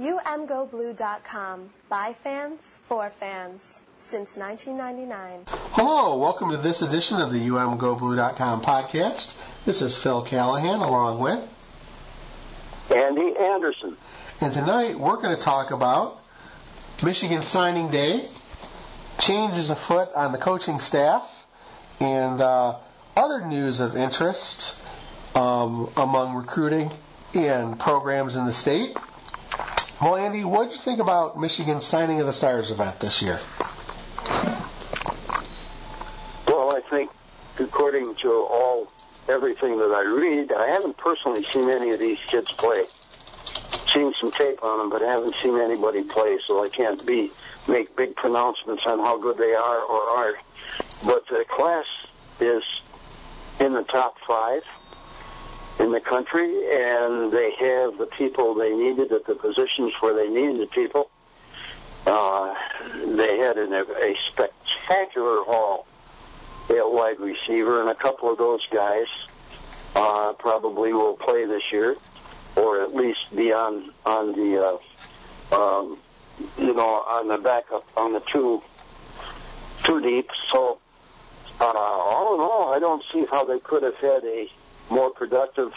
UMGoBlue.com. By fans, for fans. Since 1999. Hello, welcome to this edition of the UMGoBlue.com podcast. This is Phil Callahan along with Andy Anderson. And tonight we're going to talk about Michigan signing day, changes afoot on the coaching staff, and uh, other news of interest um, among recruiting and programs in the state. Well, Andy, what did you think about Michigan's signing of the Stars event this year? Well, I think, according to all everything that I read, I haven't personally seen any of these kids play. Seen some tape on them, but I haven't seen anybody play, so I can't be make big pronouncements on how good they are or aren't. But the class is in the top five in the country, and they have the people they needed at the positions where they needed the people. Uh, they had an, a spectacular haul at wide receiver, and a couple of those guys uh, probably will play this year, or at least be on on the uh, um, you know on the backup on the two two deep. So uh, all in all, I don't see how they could have had a more productive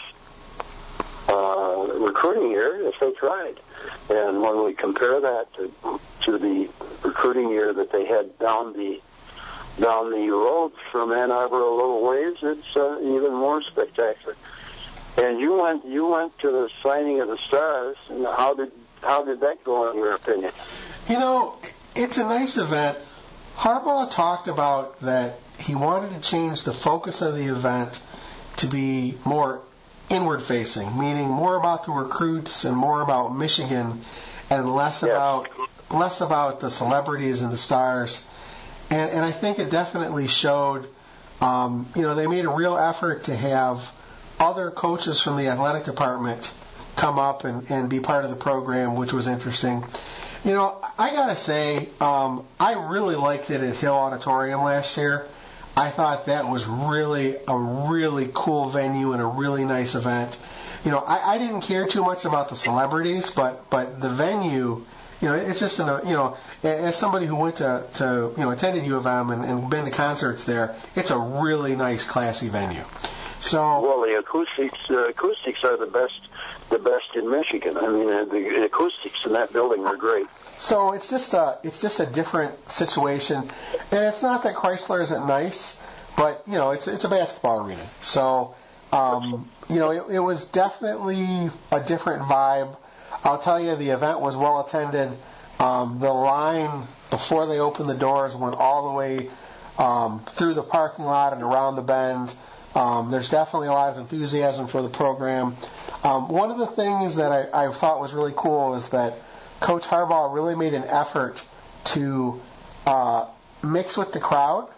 uh, recruiting year if they tried. And when we compare that to, to the recruiting year that they had down the down the road from Ann Arbor a little ways, it's uh, even more spectacular. And you went you went to the signing of the stars. And how did how did that go in your opinion? You know, it's a nice event. Harbaugh talked about that he wanted to change the focus of the event to be more inward facing, meaning more about the recruits and more about Michigan and less Yeah. about less about the celebrities and the stars. And and I think it definitely showed um, you know, they made a real effort to have other coaches from the athletic department come up and, and be part of the program, which was interesting. You know, I gotta say, um, I really liked it at Hill Auditorium last year. I thought that was really a really cool venue and a really nice event. You know, I, I didn't care too much about the celebrities, but but the venue, you know, it's just an, you know, as somebody who went to, to you know attended U of M and, and been to concerts there, it's a really nice, classy venue. So Well, the acoustics the acoustics are the best the best in Michigan. I mean, the acoustics in that building are great. So it's just a it's just a different situation, and it's not that Crisler isn't nice, but you know it's it's a basketball arena. So um, you know it, it was definitely a different vibe. I'll tell you, the event was well attended. Um, the line before they opened the doors went all the way um, through the parking lot and around the bend. Um, there's definitely a lot of enthusiasm for the program. Um, one of the things that I, I thought was really cool is that Coach Harbaugh really made an effort to uh, mix with the crowd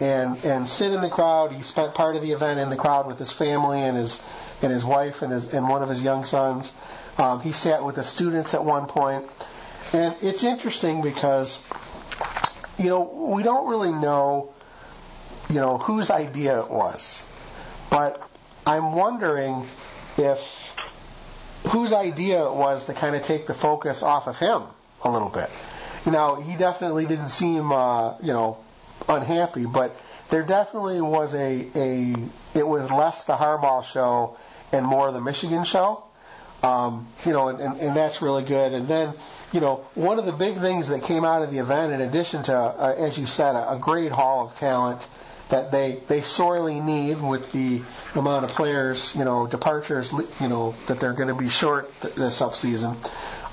and and sit in the crowd. He spent part of the event in the crowd with his family and his and his wife and his and one of his young sons. Um, he sat with the students at one point, and it's interesting because you know we don't really know you know whose idea it was, but I'm wondering if whose idea it was to kind of take the focus off of him a little bit. You know, he definitely didn't seem, uh, you know, unhappy, but there definitely was a, a, it was less the Harbaugh show and more the Michigan show. Um, you know, and, and, and that's really good. And then, you know, one of the big things that came out of the event, in addition to, uh, as you said, a, a great haul of talent that they, they sorely need with the amount of players, you know, departures, you know, that they're going to be short th- this offseason.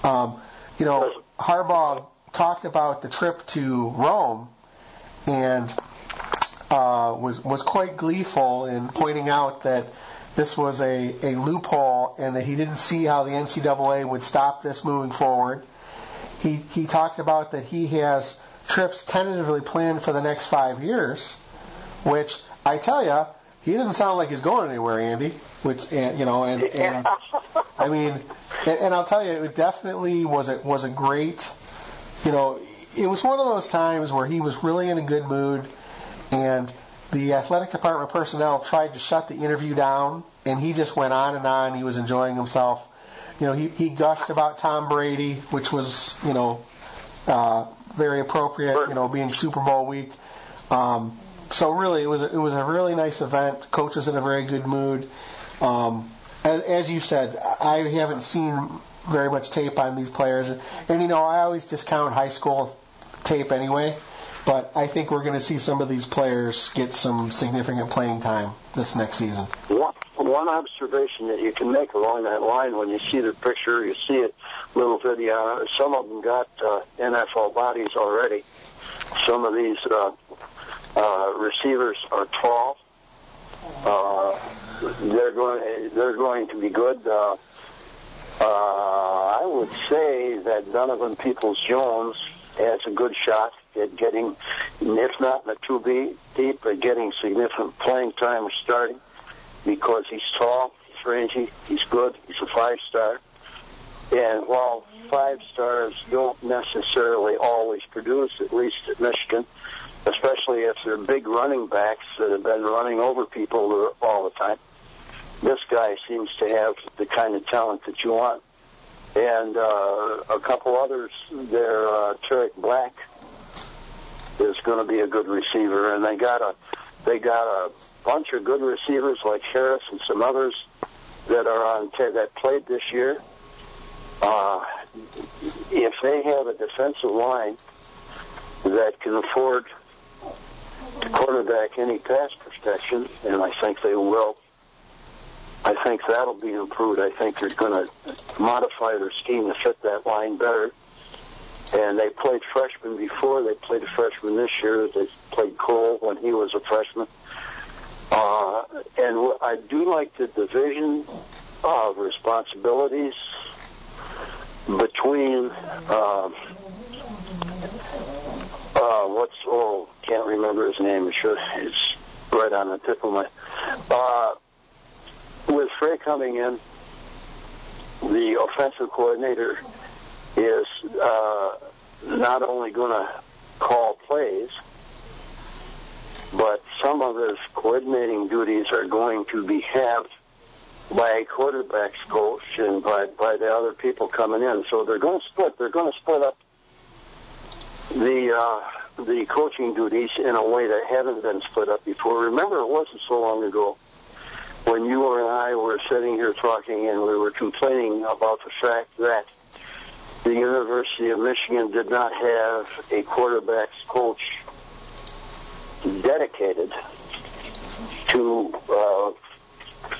Um, you know, Harbaugh talked about the trip to Rome and uh, was was quite gleeful in pointing out that this was a, a loophole and that he didn't see how the NCAA would stop this moving forward. He he talked about that he has trips tentatively planned for the next five years, which I tell you, he doesn't sound like he's going anywhere, Andy. Which and you know, and, and I mean, and, and I'll tell you, it definitely was a was a great, you know, it was one of those times where he was really in a good mood, and the athletic department personnel tried to shut the interview down, and he just went on and on. He was enjoying himself. you know, he, he gushed about Tom Brady, which was, you know, uh, very appropriate, you know, being Super Bowl week. Um, so really, it was it was a really nice event. Coach was in a very good mood. Um, as, as you said, I haven't seen very much tape on these players, and you know, I always discount high school tape anyway. But I think we're going to see some of these players get some significant playing time this next season. One, one observation that you can make along that line when you see the picture, you see it, little video. Some of them got uh, NFL bodies already. Some of these uh, uh, receivers are tall. Uh, they're going. They're going to be good. Uh, uh, I would say that Donovan Peoples Jones has a good shot at getting, if not in the two B deep, but getting significant playing time starting because he's tall, he's rangy, he's good, he's a five star. And while five stars don't necessarily always produce, at least at Michigan, especially if they're big running backs that have been running over people all the time, this guy seems to have the kind of talent that you want. And uh, a couple others, they're uh, Tarik Black is going to be a good receiver, and they got a they got a bunch of good receivers like Harris and some others that are on that played this year. Uh, if they have a defensive line that can afford to quarterback any pass protection, and I think they will, I think that'll be improved. I think they're going to modify their scheme to fit that line better. And they played freshmen before. They played a freshman this year. They played Cole when he was a freshman. Uh, and I do like the division of responsibilities between uh, uh, what's oh can't remember his name. Should it's right on the tip of my. Uh, with Frey coming in, the offensive coordinator is uh, not only going to call plays, but some of his coordinating duties are going to be halved by a quarterbacks coach and by, by the other people coming in. So they're going to split. They're going to split up the uh, the coaching duties in a way that haven't been split up before. Remember, it wasn't so long ago when you and I were sitting here talking and we were complaining about the fact that the University of Michigan did not have a quarterbacks coach dedicated to uh,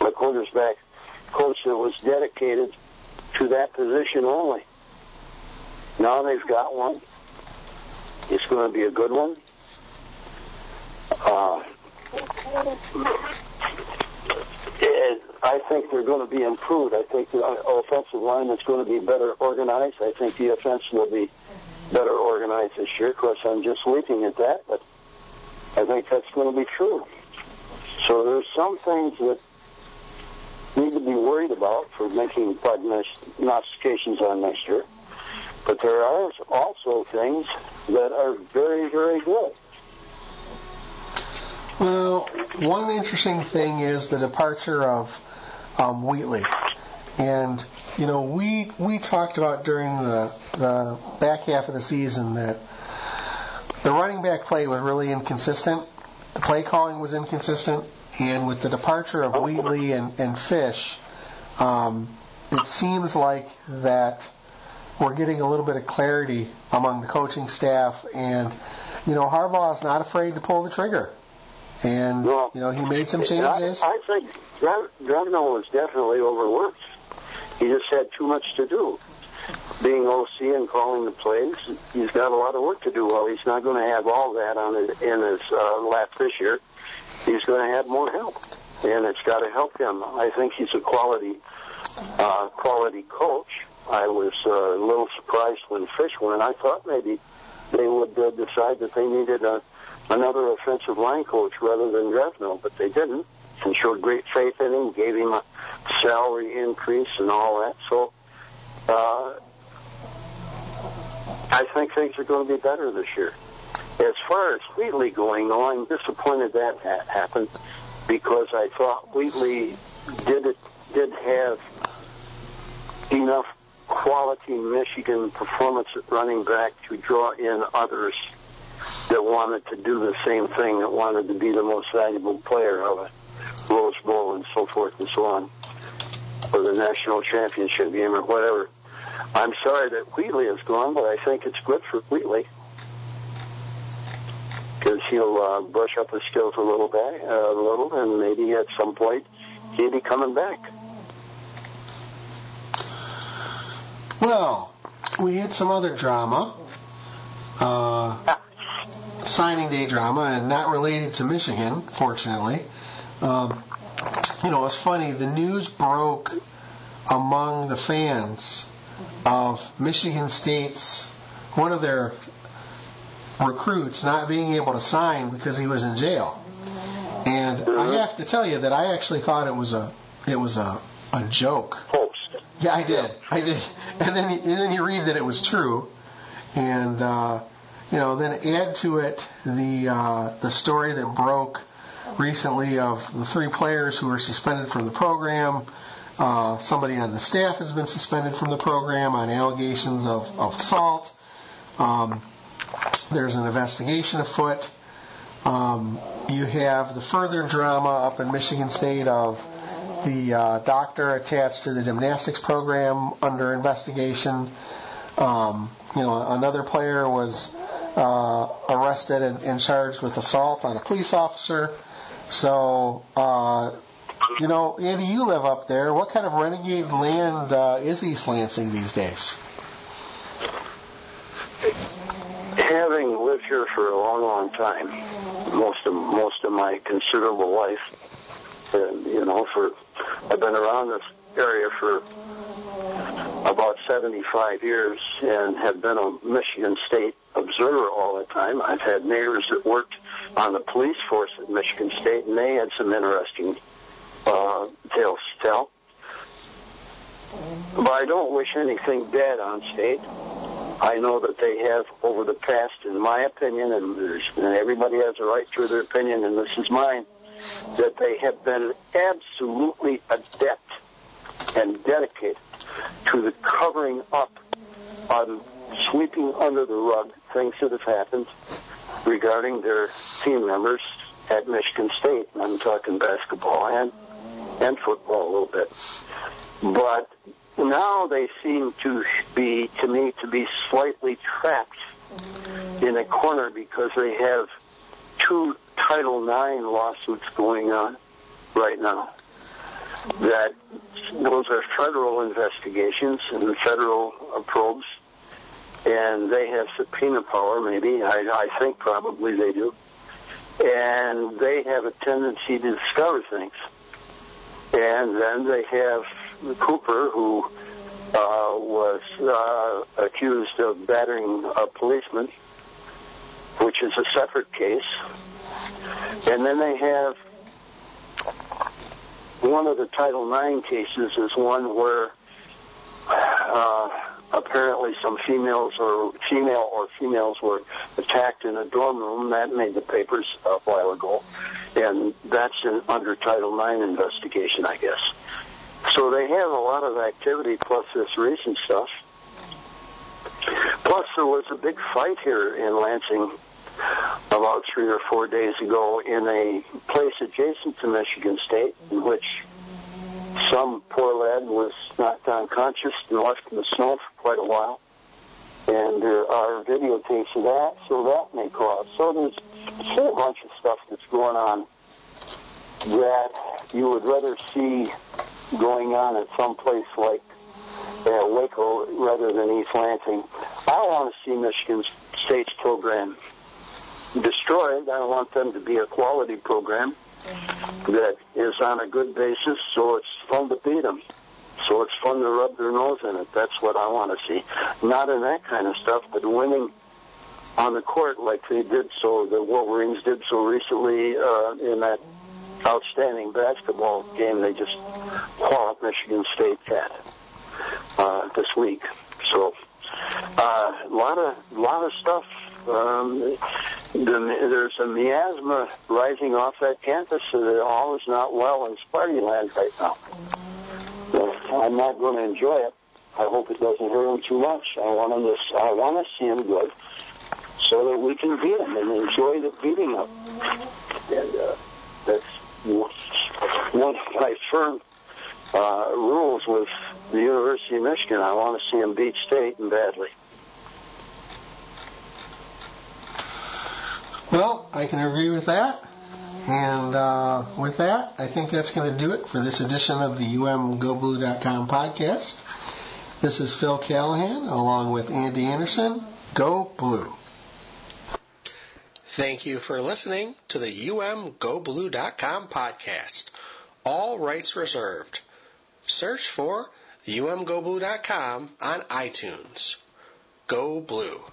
a quarterback coach that was dedicated to that position only. Now they've got one. It's going to be a good one. Uh, I think they're going to be improved. I think the offensive line is going to be better organized. I think the offense will be better organized this year. Of course, I'm just leaping at that, but I think that's going to be true. So there's some things that need to be worried about for making prognostications on next year. But there are also things that are very, very good. Well, one interesting thing is the departure of um, Wheatley, and you know we we talked about during the the back half of the season that the running back play was really inconsistent. The play calling was inconsistent, and with the departure of Wheatley and, and Fisch, um, it seems like that we're getting a little bit of clarity among the coaching staff, and you know Harbaugh is not afraid to pull the trigger and well, you know he made some changes. I, I think Drevno was definitely overworked. He just had too much to do. Being OC and calling the plays, he's got a lot of work to do. Well, he's not going to have all that on his, in his uh, lap this year. He's going to have more help, and it's got to help him. I think he's a quality uh, quality coach. I was uh, a little surprised when Fisch went. I thought maybe they would uh, decide that they needed a another offensive line coach rather than Drevno, but they didn't and showed great faith in him, gave him a salary increase and all that. So uh, I think things are going to be better this year. As far as Wheatley going, though, I'm disappointed that ha- happened because I thought Wheatley did it, did have enough quality Michigan performance at running back to draw in others that wanted to do the same thing, that wanted to be the most valuable player of a Rose Bowl and so forth and so on, or the national championship game or whatever. I'm sorry that Wheatley is gone, but I think it's good for Wheatley because he'll uh, brush up his skills a little bit, uh, a little, and maybe at some point he'll be coming back. Well, we had some other drama, uh, signing day drama, and not related to Michigan, fortunately. Um, you know, it's funny. The news broke among the fans of Michigan State's one of their recruits not being able to sign because he was in jail. And I have to tell you that I actually thought it was a it was a a joke. Yeah, I did. I did. And then and then you read that it was true, and uh, you know then add to it the uh, the story that broke recently of the three players who were suspended from the program. Uh, somebody on the staff has been suspended from the program on allegations of, of assault. Um, there's an investigation afoot. Um, you have the further drama up in Michigan State of the uh, doctor attached to the gymnastics program under investigation. Um, you know, another player was uh, arrested and, and, charged with assault on a police officer. So, uh, you know, Andy, you live up there. What kind of renegade land uh, is East Lansing these days? Having lived here for a long, long time, most of most of my considerable life, and you know, for I've been around this area for about 75 years and have been a Michigan State observer all the time. I've had neighbors that worked on the police force at Michigan State, and they had some interesting uh, tales to tell. But I don't wish anything bad on State. I know that they have, over the past, in my opinion, and, and everybody has a right to their opinion, and this is mine, that they have been absolutely adept and dedicated to the covering up on sweeping under the rug things that have happened regarding their team members at Michigan State. I'm talking basketball and and football a little bit. But now they seem to be, to me, to be slightly trapped in a corner because they have two Title IX lawsuits going on right now. That those are federal investigations and federal probes, and they have subpoena power. Maybe I, I think probably they do, and they have a tendency to discover things. And then they have Cooper, who uh, was uh, accused of battering a policeman, which is a separate case. And then they have one of the Title IX cases is one where uh, apparently some females or female or females were attacked in a dorm room. That made the papers a while ago, and that's an under Title IX investigation, I guess. So they have a lot of activity plus this recent stuff. Plus, there was a big fight here in Lansing about three or four days ago in a place adjacent to Michigan State in which some poor lad was knocked unconscious and left in the snow for quite a while. And there are videotapes of that, so that may cause. So there's a whole bunch of stuff that's going on that you would rather see going on at some place like uh, Waco rather than East Lansing. I want to see Michigan State's program destroyed. I want them to be a quality program that is on a good basis, so it's fun to beat them. So it's fun to rub their nose in it. That's what I want to see. Not in that kind of stuff, but winning on the court like they did so, the Wolverines did so recently uh, in that outstanding basketball game they just walloped Michigan State at uh, this week. So a uh, lot of lot of stuff um, the, there's a miasma rising off that campus so that all is not well in Sparty land right now. So I'm not going to enjoy it. I hope it doesn't hurt him too much. I want him to, I want to see him good, so that we can beat him and enjoy the beating him. And uh, that's one of my firm uh, rules with the University of Michigan. I want to see him beat State and badly. Well, I can agree with that. And uh, with that, I think that's going to do it for this edition of the umgoblue.com podcast. This is Phil Callahan along with Andy Anderson. Go Blue. Thank you for listening to the umgoblue.com podcast. All rights reserved. Search for umgoblue.com on iTunes. Go Blue.